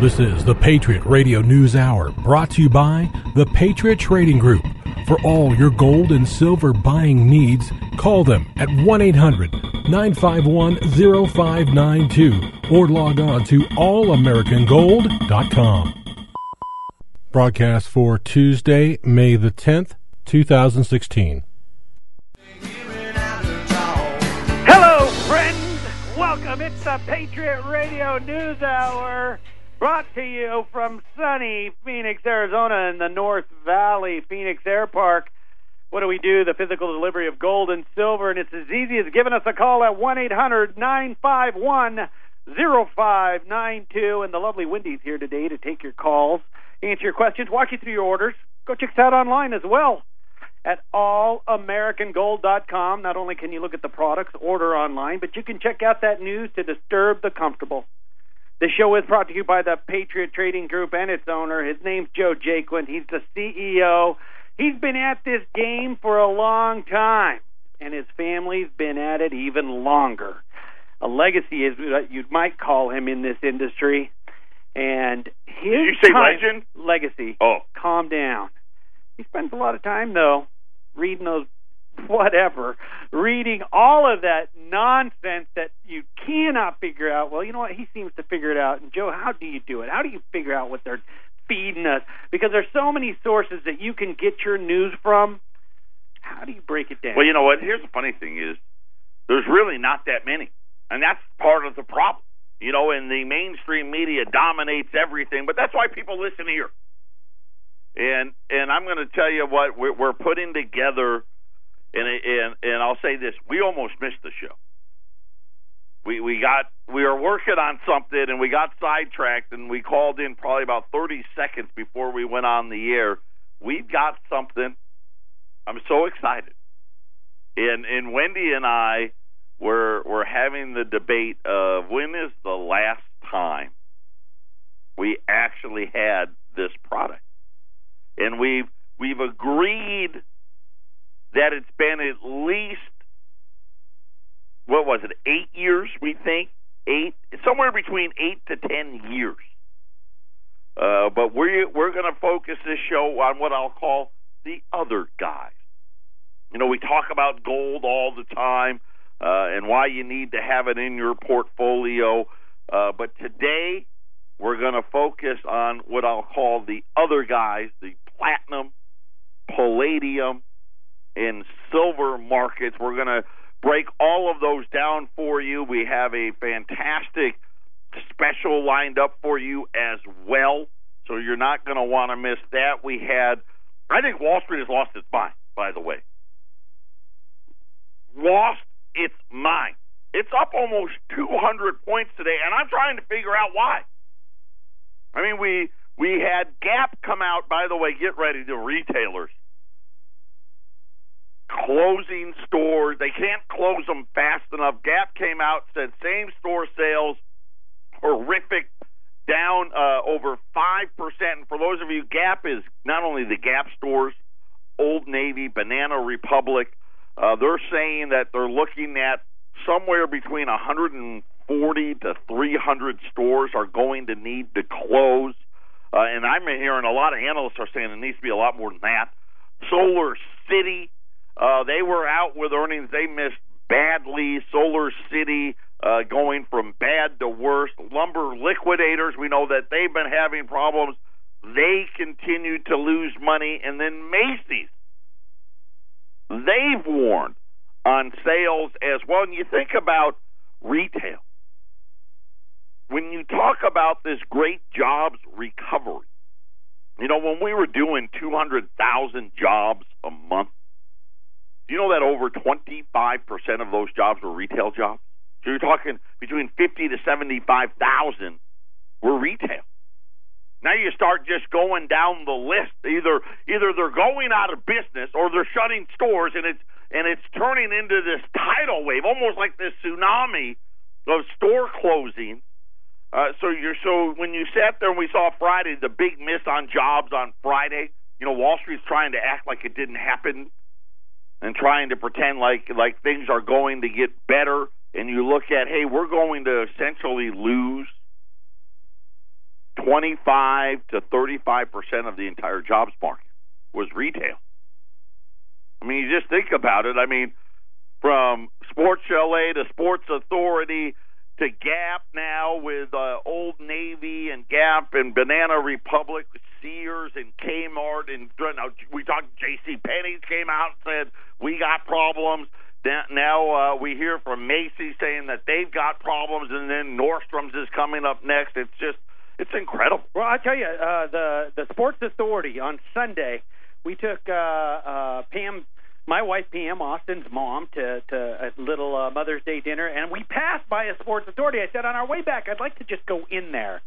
This is the Patriot Radio News Hour brought to you by the Patriot Trading Group. For all your gold and silver buying needs, call them at 1 800 951 0592 or log on to allamericangold.com. Broadcast for Tuesday, May the 10th, 2016. Hello, friends. Welcome. It's the Patriot Radio News Hour. Brought to you from sunny Phoenix, Arizona, in the North Valley, Phoenix Air Park. What do we do? The physical delivery of gold and silver, and it's as easy as giving us a call at 1 800 951 0592. And the lovely Wendy's here today to take your calls, answer your questions, walk you through your orders. Go check us out online as well at allamericangold.com. Not only can you look at the products, order online, but you can check out that news to disturb the comfortable. The show is brought to you by the Patriot Trading Group and its owner. His name's Joe Jaquin. He's the CEO. He's been at this game for a long time, and his family's been at it even longer. A legacy is what you might call him in this industry. And his Did you say time- legend? Legacy. Oh. Calm down. He spends a lot of time though reading those whatever, reading all of that nonsense that you cannot figure out. Well, you know what? He seems to figure it out. And Joe, how do you do it? How do you figure out what they're feeding us? Because there's so many sources that you can get your news from. How do you break it down? Well, you know what? Here's the funny thing is there's really not that many. And that's part of the problem. You know, and the mainstream media dominates everything, but that's why people listen here. And and I'm going to tell you what we're, we're putting together, and and and I'll say this: we almost missed the show. We we got we were working on something, and we got sidetracked, and we called in probably about 30 seconds before we went on the air. We've got something. I'm so excited. And and Wendy and I were were having the debate of when is the last time we actually had this product. And we've we've agreed that it's been at least what was it, eight years, we think? Eight somewhere between eight to ten years. Uh, but we're we're going to focus this show on what I'll call the other guys. You know, we talk about gold all the time uh, and why you need to have it in your portfolio. Uh, but today we're going to focus on what I'll call the other guys, the platinum, palladium, and silver markets. We're going to break all of those down for you. We have a fantastic special lined up for you as well. So you're not going to want to miss that. We had, I think Wall Street has lost its mind, by the way. Lost its mind. It's up almost 200 points today, and I'm trying to figure out why. I mean, we we had Gap come out. By the way, get ready, the retailers closing stores. They can't close them fast enough. Gap came out said same store sales horrific, down uh, over five percent. And for those of you, Gap is not only the Gap stores, Old Navy, Banana Republic. Uh, they're saying that they're looking at somewhere between 140 to 300 stores are going to need to close. Uh, and I'm hearing a lot of analysts are saying it needs to be a lot more than that. Solar City, uh, they were out with earnings they missed badly. Solar City uh, going from bad to worse. Lumber Liquidators, we know that they've been having problems. They continue to lose money. And then Macy's, they've warned on sales as well. And you think about retail. When you talk about this great jobs recovery, you know, when we were doing 200,000 jobs a month, you know that over 25% of those jobs were retail jobs? So you're talking between 50 to 75,000 were retail. Now you start just going down the list. Either either they're going out of business or they're shutting stores and it's and it's turning into this tidal wave, almost like this tsunami of store closings. Uh, so you're so when you sat there and we saw Friday the big miss on jobs on Friday, you know Wall Street's trying to act like it didn't happen and trying to pretend like like things are going to get better. And you look at hey, we're going to essentially lose 25 to 35 percent of the entire jobs market was retail. I mean, you just think about it. I mean, from Sports Chalet to Sports Authority to Gap now with uh, Old Navy and Gap and Banana Republic, Sears and Kmart and now we talked. J.C. Penney's came out and said we got problems. Now uh, we hear from Macy's saying that they've got problems, and then Nordstrom's is coming up next. It's just it's incredible. Well, I tell you, uh, the the Sports Authority on Sunday, we took uh, uh, Pam my wife Pam Austin's mom to to a little uh, Mother's Day dinner, and we passed by a Sports Authority. I said on our way back, I'd like to just go in there.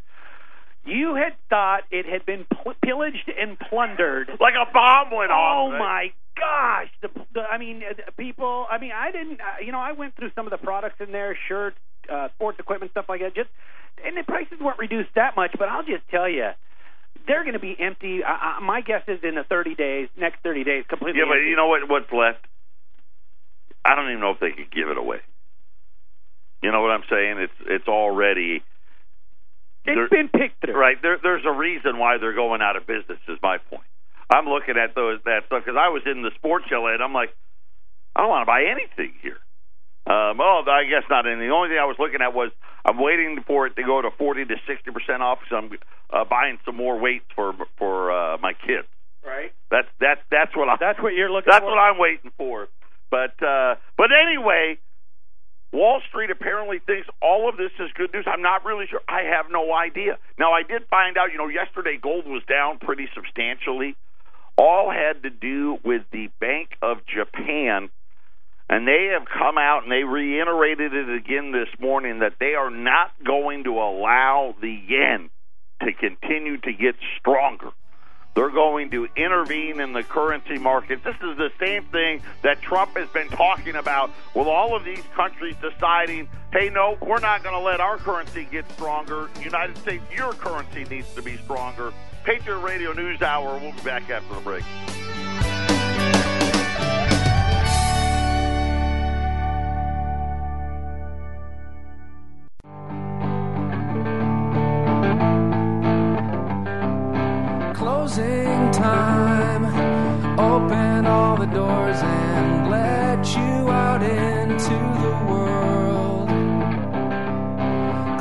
You had thought it had been pl- pillaged and plundered, like a bomb went off. Oh right? my gosh! The, the I mean, uh, people. I mean, I didn't. Uh, you know, I went through some of the products in there, shirts, uh, sports equipment, stuff like that. Just and the prices weren't reduced that much, but I'll just tell you they're going to be empty. Uh, my guess is in the 30 days, next 30 days, completely. Yeah, but you know what? What's left? I don't even know if they could give it away. You know what I'm saying? It's it's already. It's been picked through. Right. There, there's a reason why they're going out of business. Is my point. I'm looking at those that stuff because I was in the sports show and I'm like, I don't want to buy anything here. Um, well, I guess not. And the only thing I was looking at was I'm waiting for it to go to 40 to 60 percent off because I'm uh, buying some more weights for for uh, my kids. Right. That's that's that's what I. That's what you're looking. That's for? what I'm waiting for. But uh, but anyway, Wall Street apparently thinks all of this is good news. I'm not really sure. I have no idea. Now I did find out. You know, yesterday gold was down pretty substantially. All had to do with the Bank of Japan and they have come out and they reiterated it again this morning that they are not going to allow the yen to continue to get stronger. They're going to intervene in the currency market. This is the same thing that Trump has been talking about with all of these countries deciding, hey, no, we're not going to let our currency get stronger. United States, your currency needs to be stronger. Patriot Radio News Hour. We'll be back after the break. Closing time. Open all the doors and let you out into the world.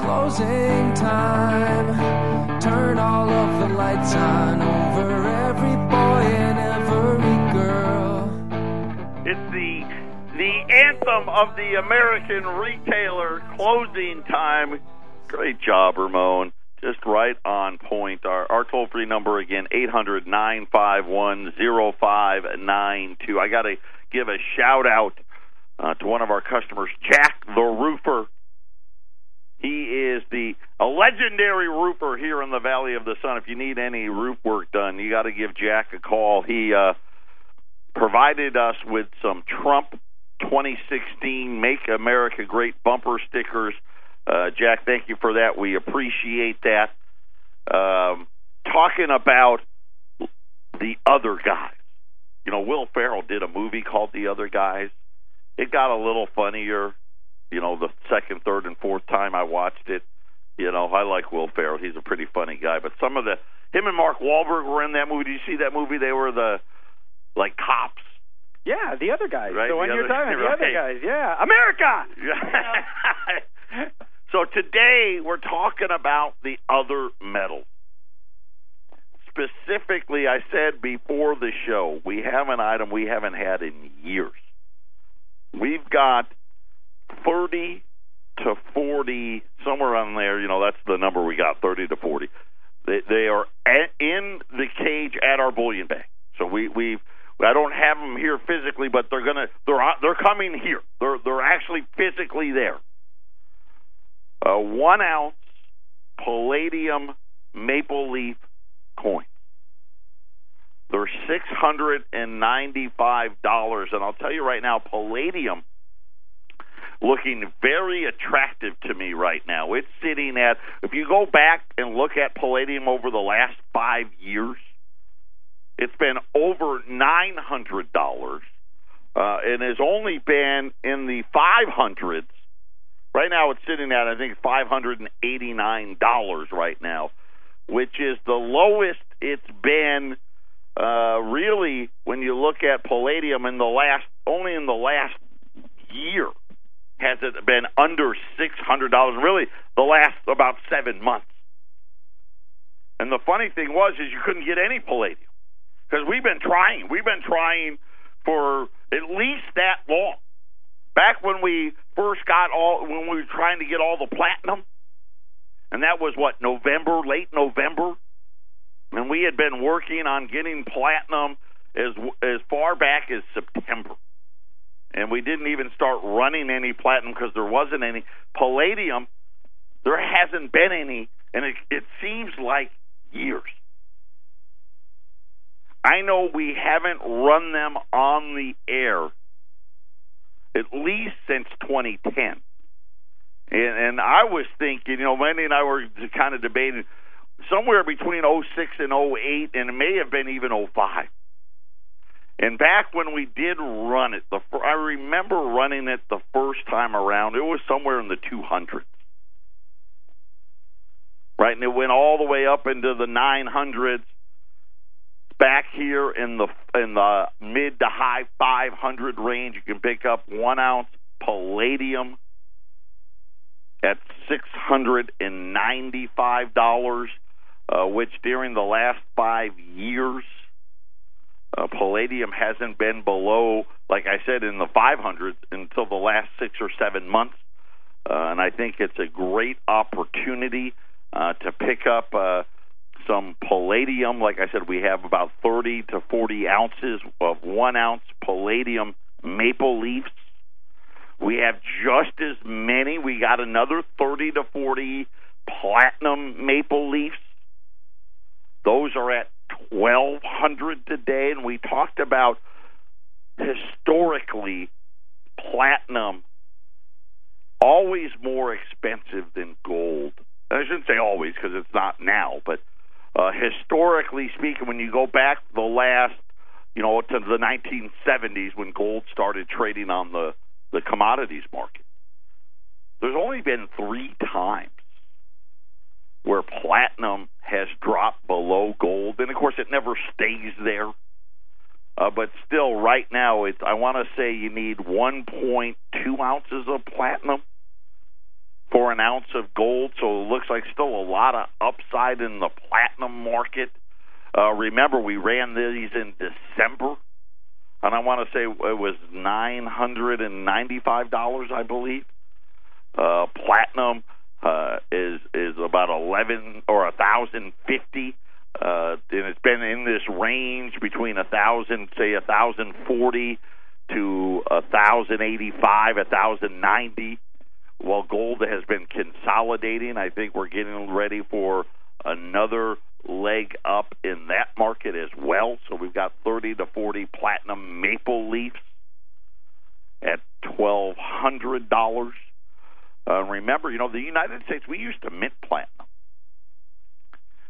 Closing time. Turn all of the lights on over every boy and every girl. It's the the anthem of the American retailer closing time. Great job, Ramon just right on point. Our, our toll free number again, eight hundred nine five one zero five nine two. I got to give a shout out uh, to one of our customers, Jack the Roofer. He is the a legendary roofer here in the Valley of the Sun. If you need any roof work done, you got to give Jack a call. He uh, provided us with some Trump 2016 Make America Great bumper stickers uh, Jack, thank you for that. We appreciate that. Um, talking about the other guys. You know, Will Ferrell did a movie called The Other Guys. It got a little funnier, you know, the second, third, and fourth time I watched it. You know, I like Will Ferrell. He's a pretty funny guy. But some of the him and Mark Wahlberg were in that movie. Did you see that movie? They were the like cops. Yeah, the other guys. Right, the one the you're other- talking about. right. The other guys. Yeah, America. so today we're talking about the other metals. Specifically, I said before the show, we have an item we haven't had in years. We've got 30 to 40, somewhere on there, you know, that's the number we got, 30 to 40. They, they are at, in the cage at our bullion bank. So we, we've I don't have them here physically, but they're gonna they're they're coming here. They're they're actually physically there. A one ounce palladium maple leaf coin. They're six hundred and ninety five dollars, and I'll tell you right now, palladium looking very attractive to me right now. It's sitting at if you go back and look at palladium over the last five years, it's been over nine hundred dollars, uh, and has only been in the five hundreds. Right now, it's sitting at I think five hundred and eighty nine dollars right now. which is the lowest it's been uh, really when you look at palladium in the last only in the last year has it been under six hundred dollars. Really, the last about seven months. And the funny thing was, is you couldn't get any palladium because we've been trying. We've been trying for at least that long. Back when we first got all, when we were trying to get all the platinum, and that was what November, late November, and we had been working on getting platinum as as far back as September, and we didn't even start running any platinum because there wasn't any palladium. There hasn't been any, and it, it seems like years. I know we haven't run them on the air at least since 2010. And, and I was thinking, you know, Wendy and I were kind of debating somewhere between 06 and 08, and it may have been even 05. And back when we did run it, the I remember running it the first time around. It was somewhere in the 200s, right? And it went all the way up into the 900s back here in the in the mid to high 500 range. You can pick up one ounce palladium at six hundred and ninety five dollars, uh, which during the last five years, uh, palladium hasn't been below, like I said, in the 500s until the last six or seven months. Uh, and I think it's a great opportunity uh, to pick up. Some palladium. Like I said, we have about 30 to 40 ounces of one ounce palladium maple leafs. We have just as many. We got another 30 to 40 platinum maple leafs. Those are at 1200 today and we talked about historically platinum always more expensive than gold. I shouldn't say always because it's not now, but uh, historically speaking, when you go back the last, you know, to the 1970s when gold started trading on the the commodities market, there's only been three times where platinum has dropped below gold, and of course, it never stays there. Uh, but still, right now, it's I want to say you need 1.2 ounces of platinum for an ounce of gold, so it looks like still a lot of upside in the platinum market. Uh, remember, we ran these in December, and I want to say it was nine hundred and ninety-five dollars, I believe. Uh, platinum uh, is is about eleven or a thousand fifty, uh, and it's been in this range between a thousand, say a thousand forty to a thousand eighty-five, a thousand ninety while gold has been consolidating, I think we're getting ready for another leg up in that market as well. So we've got 30 to 40 platinum maple leafs at $1,200. Uh, remember, you know, the United States, we used to mint platinum.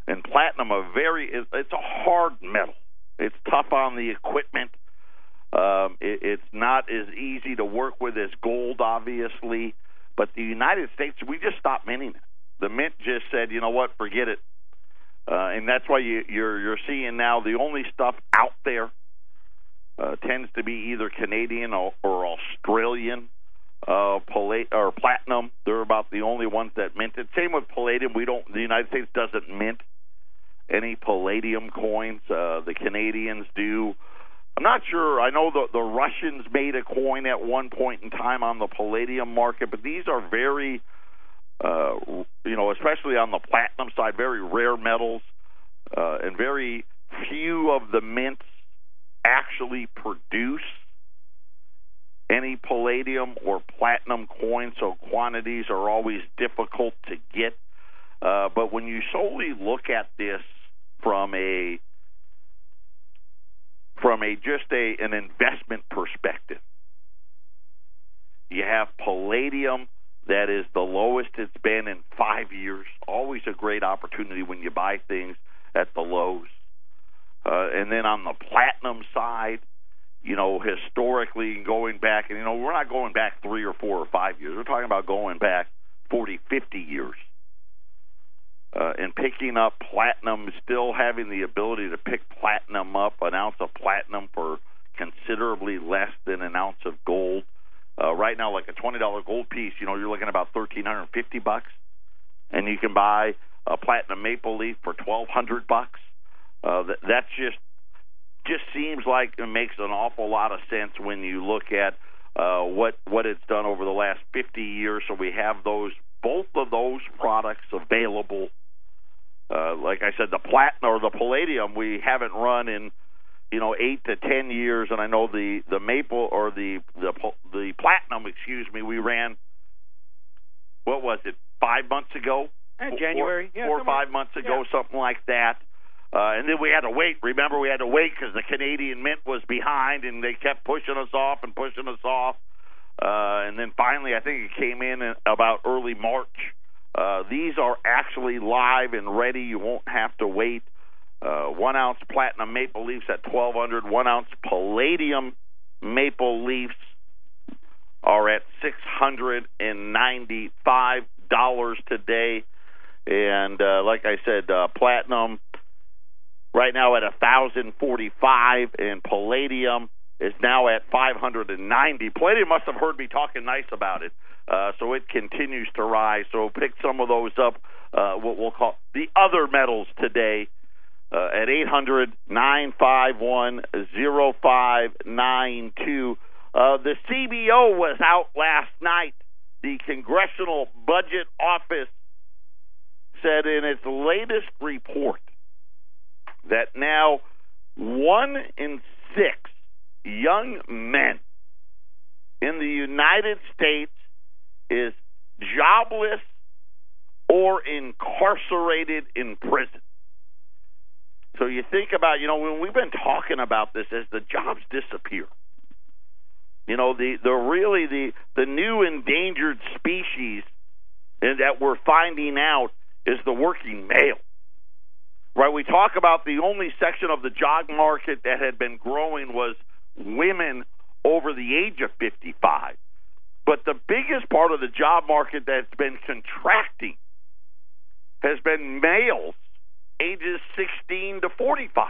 And platinum, a very, it's a hard metal. It's tough on the equipment. Um, it, it's not as easy to work with as gold, obviously. But the United States, we just stopped minting it. The mint just said, you know what, forget it. Uh, and that's why you, you're you're seeing now the only stuff out there uh, tends to be either Canadian or, or Australian uh, pallad- or platinum. They're about the only ones that mint it. Same with palladium. We don't. The United States doesn't mint any palladium coins. Uh, the Canadians do. I'm not sure. I know the the Russians made a coin at one point in time on the palladium market, but these are very, uh, you know, especially on the platinum side, very rare metals, uh, and very few of the mints actually produce any palladium or platinum coins, so quantities are always difficult to get. Uh, but when you solely look at this from a from a just a an investment perspective. You have palladium that is the lowest it's been in five years. Always a great opportunity when you buy things at the lows. Uh, and then on the platinum side, you know, historically going back, and you know, we're not going back three or four or five years. We're talking about going back 40, 50 years. Uh, in picking up platinum, still having the ability to pick platinum up, an ounce of platinum for considerably less than an ounce of gold. Uh, right now, like a twenty dollar gold piece, you know, you're looking about thirteen hundred fifty bucks, and you can buy a platinum maple leaf for twelve hundred bucks. Uh, that, that's just just seems like it makes an awful lot of sense when you look at uh, what what it's done over the last 50 years. So we have those both of those products available. Uh, like I said, the platinum or the palladium we haven't run in you know eight to ten years, and I know the the maple or the the the platinum, excuse me, we ran. What was it? Five months ago. In January, four, yeah, four or five months ago, yeah. something like that. Uh, and then we had to wait. Remember, we had to wait because the Canadian Mint was behind, and they kept pushing us off and pushing us off. Uh, and then finally, I think it came in about early March. Uh, these are actually live and ready. You won't have to wait. Uh, one ounce platinum maple leafs at twelve hundred. One ounce palladium maple leafs are at six hundred and ninety-five dollars today. And uh, like I said, uh, platinum right now at a thousand forty-five, and palladium is now at 590. Plenty must have heard me talking nice about it, uh, so it continues to rise. So pick some of those up. Uh, what we'll call the other metals today uh, at eight hundred nine five one zero five nine two. Uh, the CBO was out last night. The Congressional Budget Office said in its latest report that now one in six young men in the United States is jobless or incarcerated in prison. So you think about, you know, when we've been talking about this as the jobs disappear. You know, the the really the the new endangered species that we're finding out is the working male. Right? We talk about the only section of the job market that had been growing was women over the age of 55. But the biggest part of the job market that's been contracting has been males ages 16 to 45.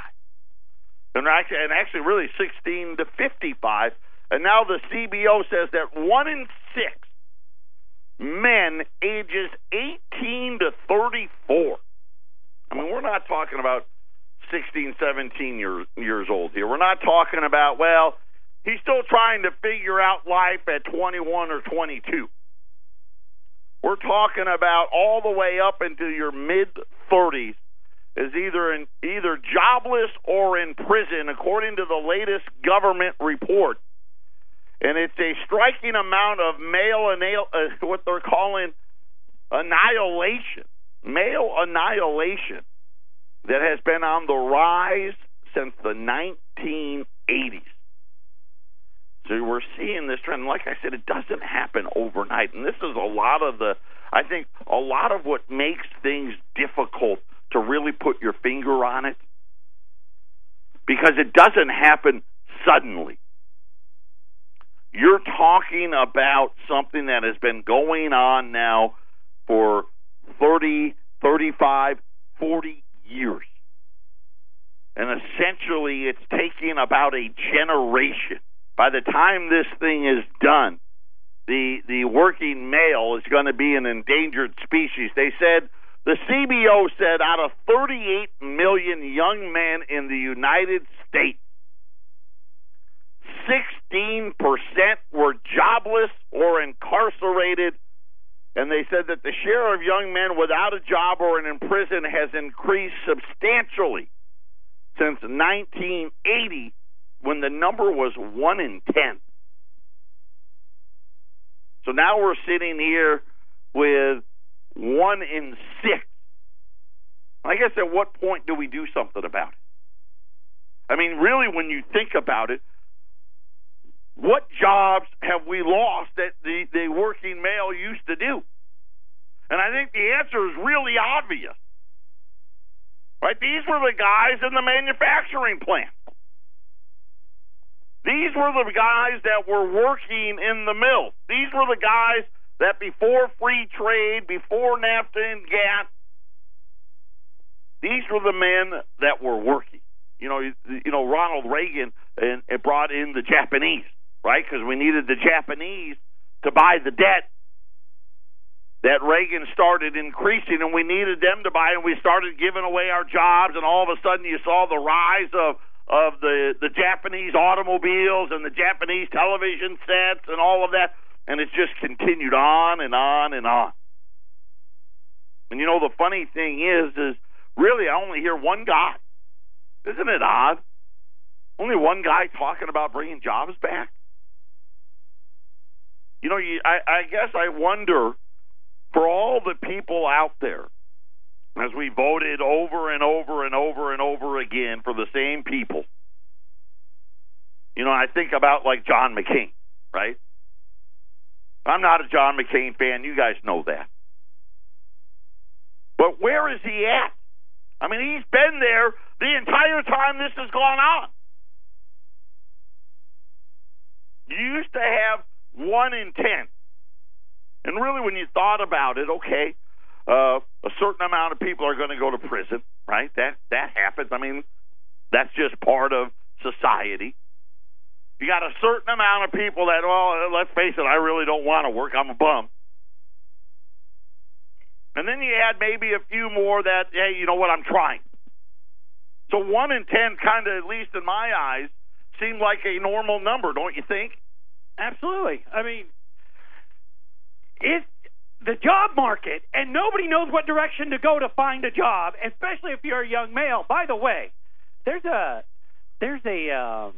And actually, and actually really 16 to 55. And now the CBO says that one in six men ages 18 to 34. I mean, we're not talking about 16, 17 years, years old here. We're not talking about, well, he's still trying to figure out life at 21 or 22. We're talking about all the way up into your mid 30s is either in either jobless or in prison according to the latest government report. And it's a striking amount of male uh, what they're calling annihilation, male annihilation that has been on the rise since the 1980s. So we're seeing this trend. Like I said, it doesn't happen overnight, and this is a lot of the. I think a lot of what makes things difficult to really put your finger on it, because it doesn't happen suddenly. You're talking about something that has been going on now for 30, 35, 40 years. And essentially, it's taking about a generation. By the time this thing is done, the the working male is going to be an endangered species. They said the CBO said out of 38 million young men in the United States, 16% were jobless or incarcerated and they said that the share of young men without a job or in prison has increased substantially since 1980 when the number was 1 in 10. So now we're sitting here with 1 in 6. I guess at what point do we do something about it? I mean, really, when you think about it, what jobs have we lost that the, the working male used to do? And I think the answer is really obvious. Right? These were the guys in the manufacturing plant. These were the guys that were working in the mill. These were the guys that before free trade, before NAFTA and GATT, these were the men that were working. You know, you, you know Ronald Reagan and, and brought in the Japanese, right? Because we needed the Japanese to buy the debt that Reagan started increasing, and we needed them to buy, and we started giving away our jobs, and all of a sudden you saw the rise of of the the Japanese automobiles and the Japanese television sets and all of that, and it's just continued on and on and on. And you know the funny thing is, is really I only hear one guy. Isn't it odd? Only one guy talking about bringing jobs back. You know, you, I, I guess I wonder for all the people out there as we voted over and over and over and over again for the same people. You know, I think about like John McCain, right? I'm not a John McCain fan. You guys know that. But where is he at? I mean, he's been there the entire time this has gone on. You used to have one in ten. And really, when you thought about it, okay, uh, a certain amount of people are going to go to prison, right? That that happens. I mean, that's just part of society. You got a certain amount of people that, well, let's face it, I really don't want to work. I'm a bum. And then you add maybe a few more that, hey, you know what, I'm trying. So one in ten, kind of, at least in my eyes, seemed like a normal number, don't you think? Absolutely. I mean, it's the job market, and nobody knows what direction to go to find a job, especially if you're a young male. By the way, there's a there's a um,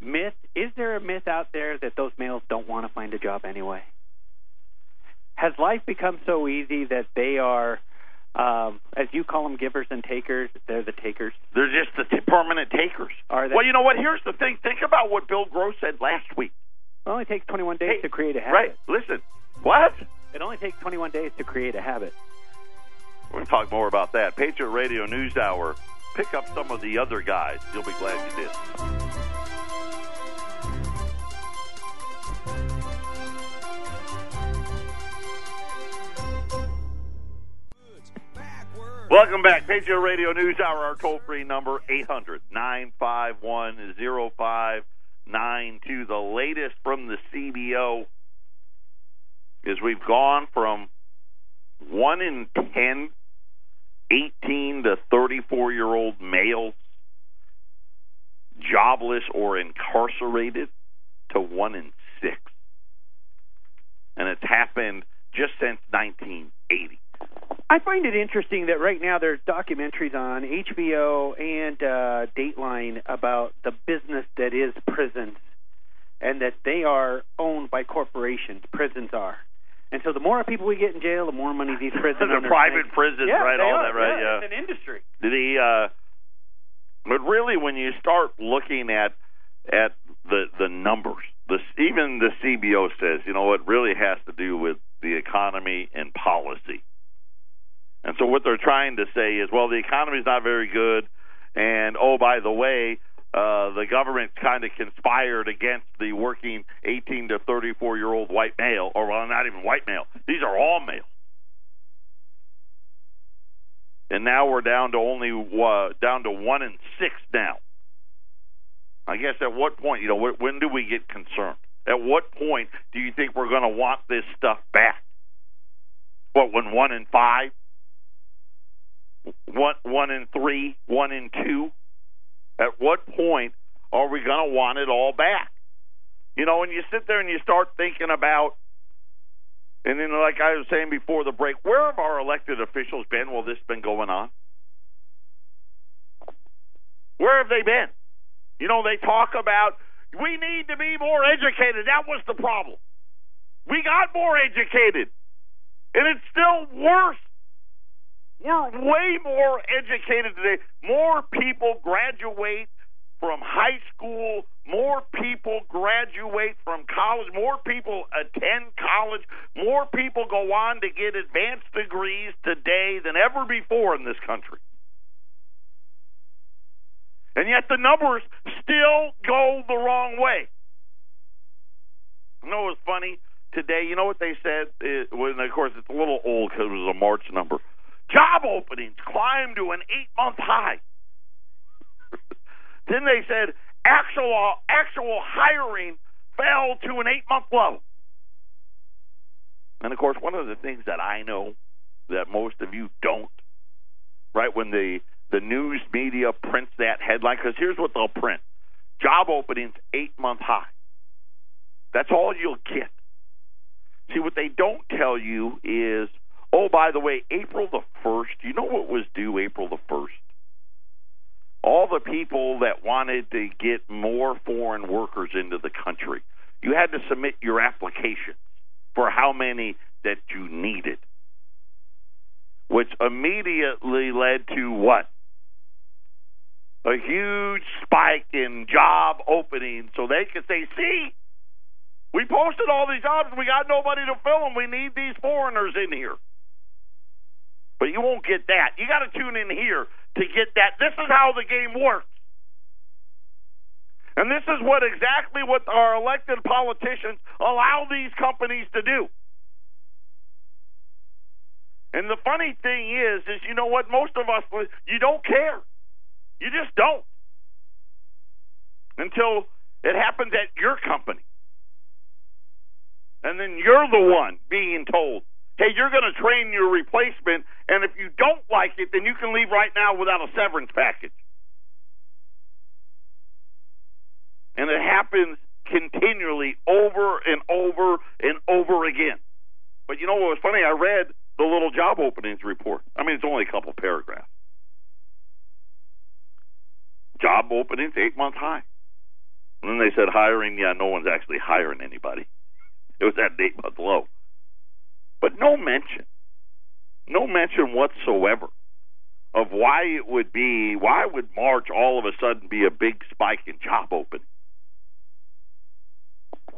myth. Is there a myth out there that those males don't want to find a job anyway? Has life become so easy that they are, um, as you call them, givers and takers? They're the takers. They're just the t- permanent takers. Are they? Well, you know what? Here's the thing. Think about what Bill Gross said last week. It only takes 21 days Hey, to create a habit. Right. Listen. What? It only takes 21 days to create a habit. We're going to talk more about that. Patriot Radio News Hour. Pick up some of the other guys. You'll be glad you did. Welcome back. Patriot Radio News Hour, our toll free number, 800 951 0592. The latest from the CBO is we've gone from 1 in 10 18 to 34 year old males jobless or incarcerated to 1 in 6. And it's happened just since 1980. I find it interesting that right now there's documentaries on HBO and uh, Dateline about the business that is prisons, and that they are owned by corporations. Prisons are, and so the more people we get in jail, the more money these prisons. the owners private make. prisons, yeah, right? All are. that, right? Yeah. It's an industry. the uh but really when you start looking at at the the numbers the even the CBO says you know it really has to do with the economy and policy and so what they're trying to say is well the economy's not very good and oh by the way uh the government kind of conspired against the working 18 to 34 year old white male or well not even white male these are all males and now we're down to only uh, down to one in six now. I guess at what point, you know, when do we get concerned? At what point do you think we're going to want this stuff back? What when one in five, one one in three, one in two? At what point are we going to want it all back? You know, when you sit there and you start thinking about and then, like I was saying before the break, where have our elected officials been while this has been going on? Where have they been? You know, they talk about we need to be more educated. That was the problem. We got more educated, and it's still worse. We're way more educated today. More people graduate from high school, more people graduate from college, more people attend college, more people go on to get advanced degrees today than ever before in this country. And yet the numbers still go the wrong way. You know what's funny? Today, you know what they said? It, when, of course, it's a little old because it was a March number. Job openings climbed to an eight month high. then they said actual actual hiring fell to an eight month low. And of course, one of the things that I know that most of you don't, right? When the the news media prints that headline, because here's what they'll print: job openings eight month high. That's all you'll get. See, what they don't tell you is, oh, by the way, April the 1st, you know what was due April the 1st? All the people that wanted to get more foreign workers into the country, you had to submit your applications for how many that you needed, which immediately led to what? A huge spike in job openings so they could say, see, we posted all these jobs we got nobody to fill them. We need these foreigners in here. But you won't get that. You got to tune in here to get that. This is how the game works. And this is what exactly what our elected politicians allow these companies to do. And the funny thing is, is you know what? Most of us, you don't care. You just don't. Until it happens at your company. And then you're the one being told, hey, you're going to train your replacement, and if you don't like it, then you can leave right now without a severance package. And it happens continually over and over and over again. But you know what was funny? I read the little job openings report. I mean, it's only a couple paragraphs. Job openings, eight month high. And then they said hiring, yeah, no one's actually hiring anybody. It was at eight month low. But no mention, no mention whatsoever of why it would be, why would March all of a sudden be a big spike in job opening?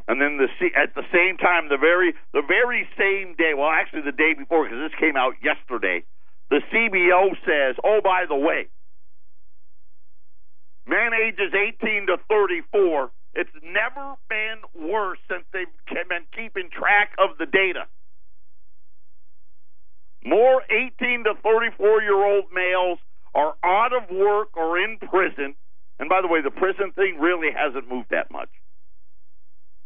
And then the at the same time, the very the very same day, well, actually the day before, because this came out yesterday, the CBO says, "Oh, by the way, man ages 18 to 34 it's never been worse since they've been keeping track of the data. More 18 to 34 year old males are out of work or in prison. And by the way, the prison thing really hasn't moved that much.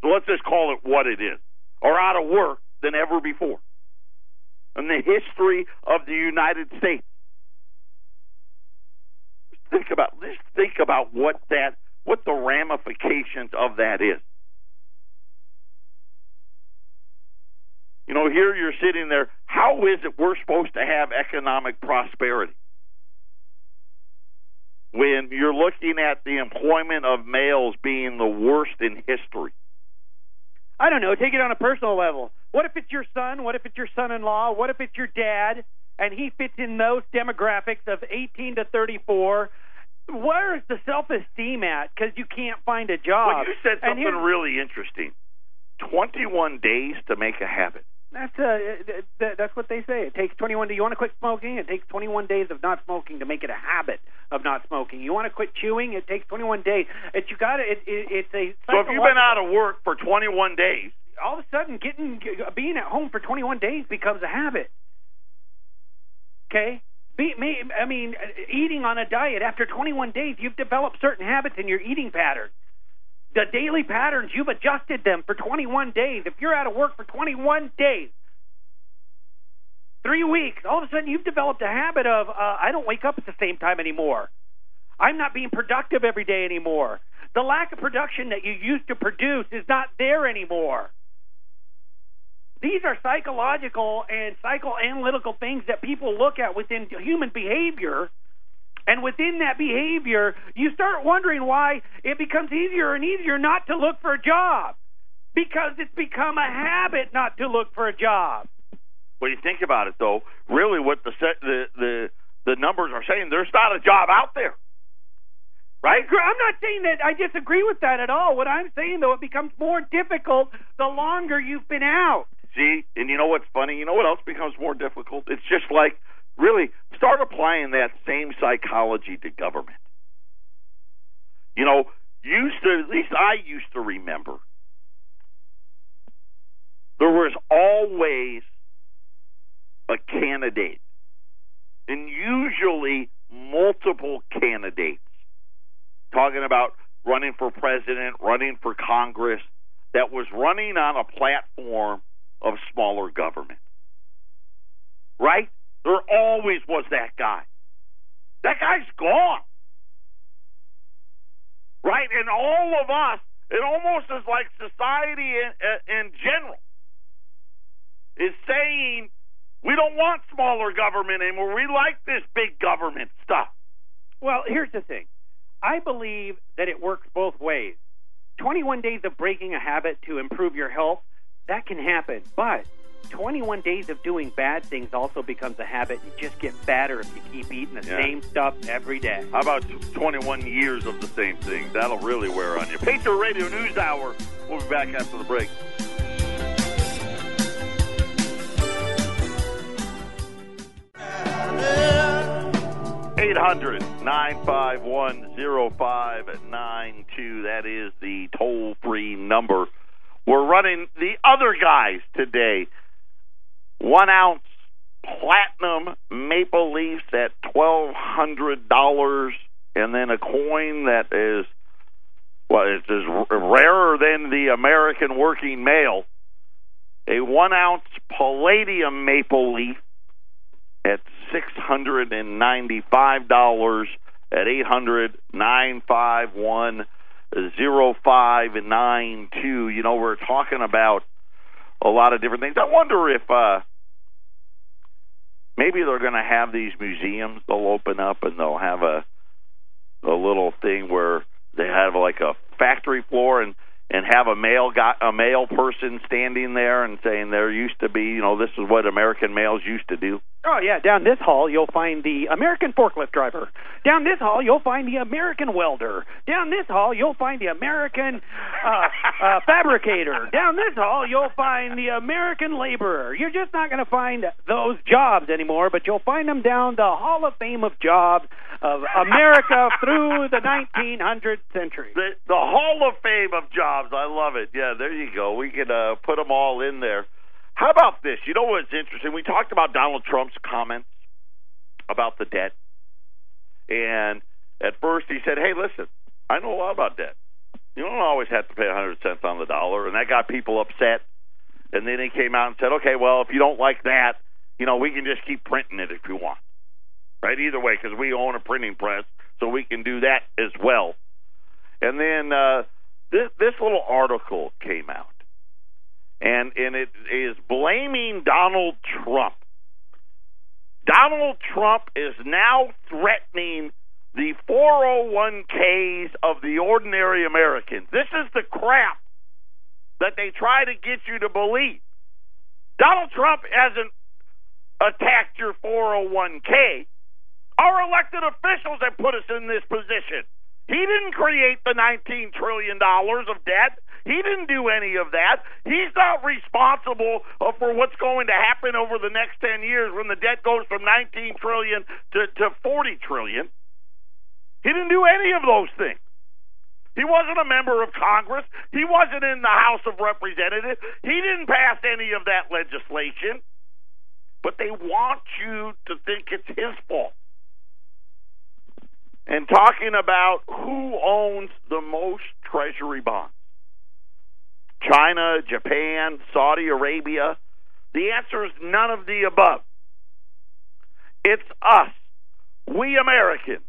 So let's just call it what it is. Are out of work than ever before in the history of the United States. Think about just think about what that what the ramifications of that is. You know, here you're sitting there. How is it we're supposed to have economic prosperity? When you're looking at the employment of males being the worst in history. I don't know. Take it on a personal level. What if it's your son? What if it's your son in law? What if it's your dad? And he fits in those demographics of 18 to 34 where is the self esteem at? Because you can't find a job. Well, you said something really interesting. Twenty-one days to make a habit. That's uh, that's what they say. It takes 21. Do you want to quit smoking? It takes 21 days of not smoking to make it a habit of not smoking. You want to quit chewing? It takes 21 days. It you got it, it. It's a. So if you've been out of work for 21 days, all of a sudden getting being at home for 21 days becomes a habit. Okay, be, me, I mean, eating on a diet after 21 days, you've developed certain habits in your eating patterns. The daily patterns, you've adjusted them for 21 days. If you're out of work for 21 days, three weeks, all of a sudden you've developed a habit of, uh, I don't wake up at the same time anymore. I'm not being productive every day anymore. The lack of production that you used to produce is not there anymore. These are psychological and psychoanalytical things that people look at within human behavior. And within that behavior, you start wondering why it becomes easier and easier not to look for a job. Because it's become a habit not to look for a job. When you think about it, though, really what the the the, the numbers are saying, there's not a job out there. Right? I'm not saying that I disagree with that at all. What I'm saying, though, it becomes more difficult the longer you've been out. See, and you know what's funny? You know what else becomes more difficult? It's just like really start applying that same psychology to government. You know, used to at least I used to remember there was always a candidate and usually multiple candidates talking about running for president, running for Congress, that was running on a platform of smaller government. Right? There always was that guy. That guy's gone. Right? And all of us, it almost is like society in, uh, in general is saying we don't want smaller government anymore. We like this big government stuff. Well, here's the thing. I believe that it works both ways. 21 days of breaking a habit to improve your health, that can happen. But 21 days of doing bad things also becomes a habit. You just get fatter if you keep eating the Yeah. same stuff every day. How about 21 years of the same thing? That'll really wear on you. Patriot Radio News Hour. We'll be back after the break. Eight hundred nine five one zero five nine two. That is the toll free number. We're running the other guys today. One ounce platinum maple leafs at twelve hundred dollars, and then a coin that is well, it's is rarer than the American working male. A one ounce palladium maple leaf at six hundred and ninety five dollars at eight hundred nine five one zero five nine two. You know, we're talking about a lot of different things. I wonder if uh maybe they're going to have these museums. They'll open up and they'll have a a little thing where they have like a factory floor and and have a male guy, a male person standing there and saying there used to be, you know, this is what American males used to do. Oh yeah, down this hall you'll find the American forklift driver. Down this hall you'll find the American welder. Down this hall you'll find the American uh, uh, fabricator. Down this hall you'll find the American laborer. You're just not going to find those jobs anymore, but you'll find them down the Hall of Fame of jobs of America through the 1900th century. The, the Hall of Fame of jobs. I love it. Yeah, there you go. We could uh, put them all in there. How about this? You know what's interesting? We talked about Donald Trump's comments about the debt. And at first he said, hey, listen, I know a lot about debt. You don't always have to pay 100 cents on the dollar. And that got people upset. And then he came out and said, okay, well, if you don't like that, you know, we can just keep printing it if you want. Right? Either way, because we own a printing press, so we can do that as well. And then uh, this, this little article came out and and it is blaming Donald Trump. Donald Trump is now threatening the 401ks of the ordinary Americans. This is the crap that they try to get you to believe. Donald Trump hasn't attacked your 401k. Our elected officials have put us in this position. He didn't create the $19 trillion of debt. He didn't do any of that. He's not responsible uh, for what's going to happen over the next 10 years when the debt goes from 19 trillion to, to 40 trillion. He didn't do any of those things. He wasn't a member of Congress. He wasn't in the House of Representatives. He didn't pass any of that legislation. But they want you to think it's his fault. And talking about who owns the most treasury bonds China, Japan, Saudi Arabia. The answer is none of the above. It's us. We Americans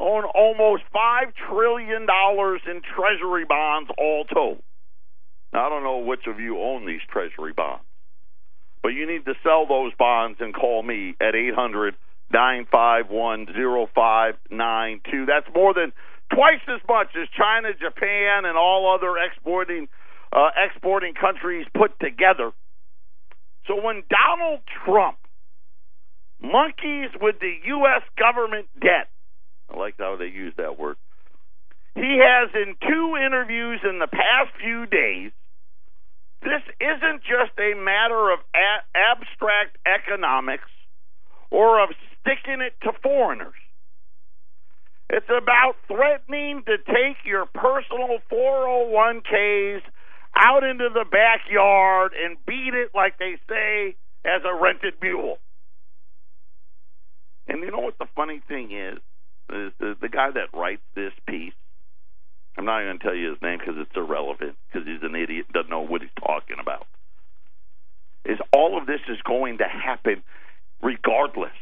own almost $5 trillion in treasury bonds all told. Now, I don't know which of you own these treasury bonds, but you need to sell those bonds and call me at 800 951 0592. That's more than twice as much as China, Japan, and all other exporting uh, exporting countries put together. So when Donald Trump monkeys with the U.S. government debt, I like how they use that word. He has in two interviews in the past few days. This isn't just a matter of a- abstract economics or of sticking it to foreigners. It's about threatening to take your personal 401ks out into the backyard and beat it, like they say, as a rented mule. And you know what the funny thing is? Is the, the guy that writes this piece, I'm not going to tell you his name because it's irrelevant because he's an idiot doesn't know what he's talking about. Is all of this is going to happen regardless.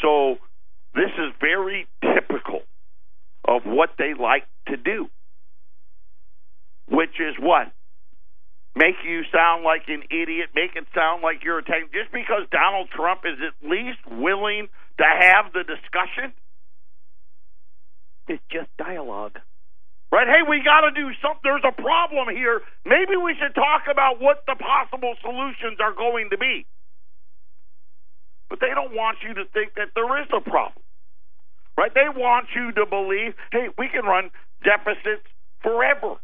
So this is very typical of what they like to do, which is what? Make you sound like an idiot, make it sound like you're attacking. Just because Donald Trump is at least willing to have the discussion, It's just dialogue. right? Hey, we got to do something. There's a problem here. Maybe we should talk about what the possible solutions are going to be. But they don't want you to think that there is a problem. Right? They want you to believe, hey, we can run deficits forever.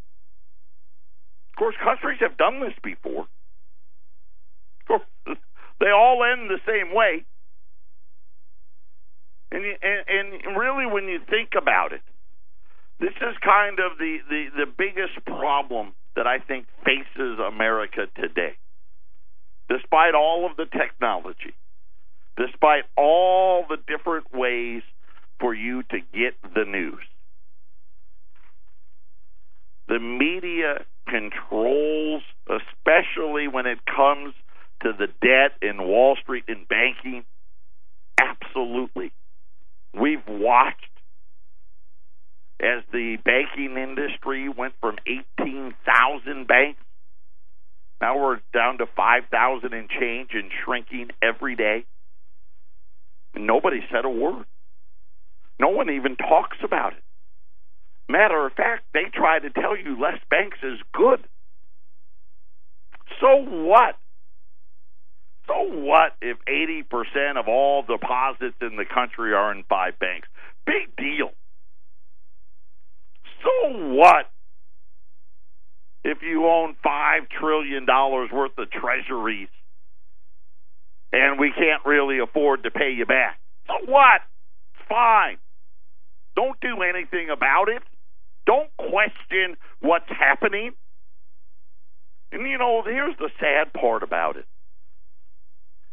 Of course, countries have done this before. Of course, they all end the same way. And, and and really, when you think about it, this is kind of the, the, the biggest problem that I think faces America today. Despite all of the technology, despite all the different ways for you to get the news. The media controls, especially when it comes to the debt in Wall Street and banking. Absolutely. We've watched as the banking industry went from 18,000 banks. Now we're down to 5,000 and change and shrinking every day. Nobody said a word. No one even talks about it. Matter of fact, they try to tell you less banks is good. So what? So what if 80% of all deposits in the country are in five banks? Big deal. So what if you own $5 trillion worth of treasuries and we can't really afford to pay you back? So what? Fine. Don't do anything about it. Don't question what's happening. And you know, here's the sad part about it.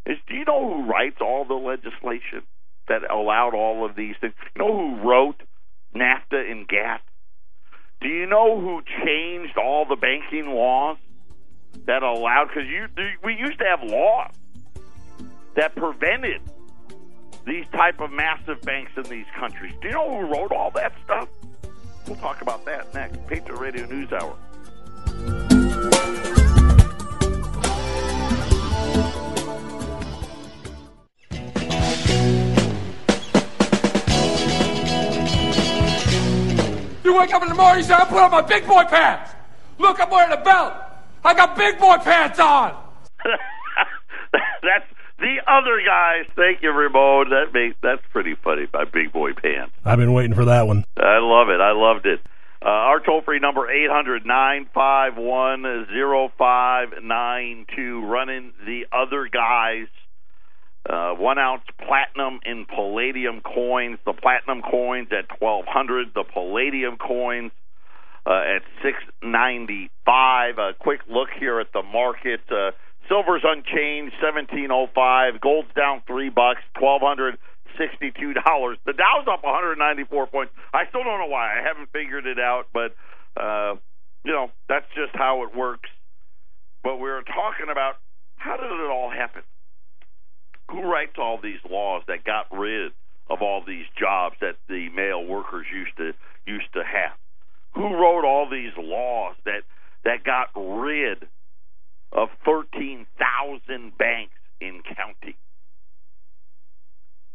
Is do you know who writes all the legislation that allowed all of these things? You know who wrote NAFTA and GATT? Do you know who changed all the banking laws that allowed? Because you, we used to have laws that prevented these type of massive banks in these countries. Do you know who wrote all that stuff? We'll talk about that next. Patriot Radio News Hour. You wake up in the morning, you say, I put on my big boy pants. Look, I'm wearing a belt. I got big boy pants on. that's the other guys. Thank you, Ramon. That makes that's pretty funny. by big boy pants. I've been waiting for that one. I love it. I loved it. Uh, our toll free number eight hundred nine five one zero five nine two. Running the other guys. Uh, one ounce platinum in palladium coins. The platinum coins at twelve hundred. The palladium coins uh, at six ninety five. A quick look here at the market. Uh, silver's unchanged, seventeen oh five. Gold's down three bucks, twelve hundred sixty-two dollars. The Dow's up one hundred ninety-four points. I still don't know why. I haven't figured it out, but uh, you know that's just how it works. But we were talking about how did it all happen? Who writes all these laws that got rid of all these jobs that the male workers used to used to have? Who wrote all these laws that that got rid of thirteen thousand banks in county?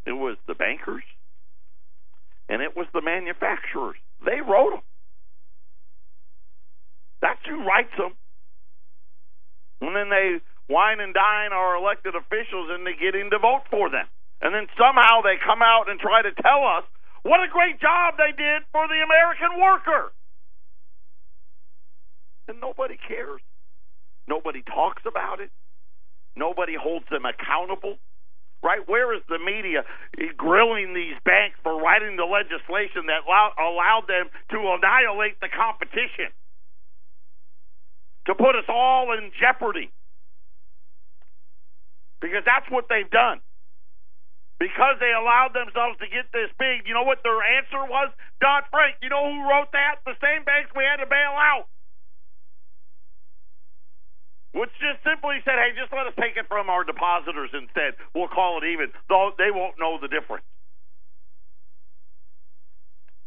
It was the bankers and it was the manufacturers. They wrote them. That's who writes them. And then they wine and dine our elected officials and they get in to vote for them. And then somehow they come out and try to tell us what a great job they did for the American worker. And nobody cares. Nobody talks about it. Nobody holds them accountable. Right? Where is the media grilling these banks for writing the legislation that allowed them to annihilate the competition? To put us all in jeopardy. Because that's what they've done. because they allowed themselves to get this big. You know what their answer was? Dodd Frank. You know who wrote that? The same banks we had to bail out. Which just simply said, hey, just let us take it from our depositors instead. We'll call it even, though they won't know the difference.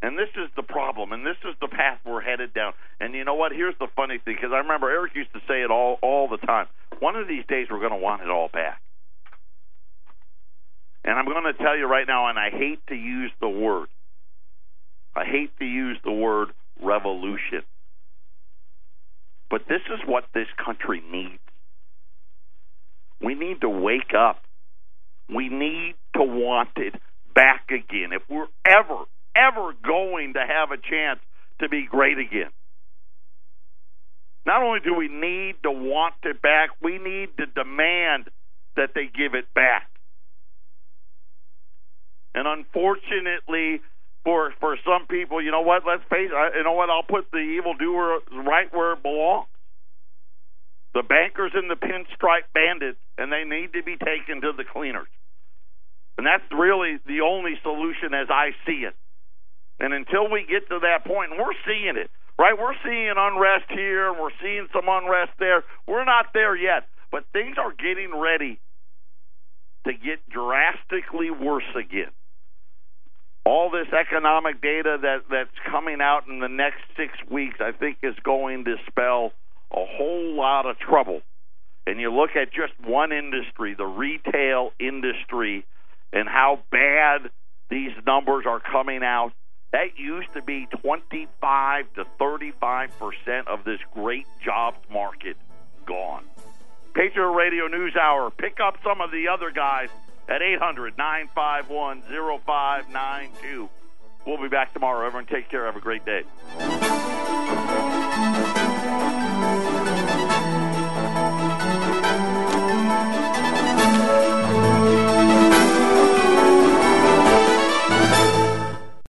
And this is the problem, and this is the path we're headed down. And you know what? Here's the funny thing, because I remember Eric used to say it all all the time. One of these days, we're going to want it all back. And I'm going to tell you right now, and I hate to use the word, I hate to use the word revolution. But this is what this country needs. We need to wake up. We need to want it back again. If we're ever, ever going to have a chance to be great again. Not only do we need to want it back, we need to demand that they give it back. And unfortunately, for for some people, you know what? Let's face it. You know what? I'll put the evildoer right where it belongs. The bankers and the pinstripe bandits, and they need to be taken to the cleaners. And that's really the only solution as I see it. And until we get to that point, and we're seeing it, right? We're seeing unrest here, we're seeing some unrest there. We're not there yet, but things are getting ready to get drastically worse again all this economic data that that's coming out in the next six weeks, I think, is going to spell a whole lot of trouble. And you look at just one industry, the retail industry, and how bad these numbers are coming out. That used to be 25 to 35 percent of this great jobs market gone. Patriot Radio News Hour. Pick up some of the other guys at 800 951 0592. We'll be back tomorrow. Everyone take care. Have a great day.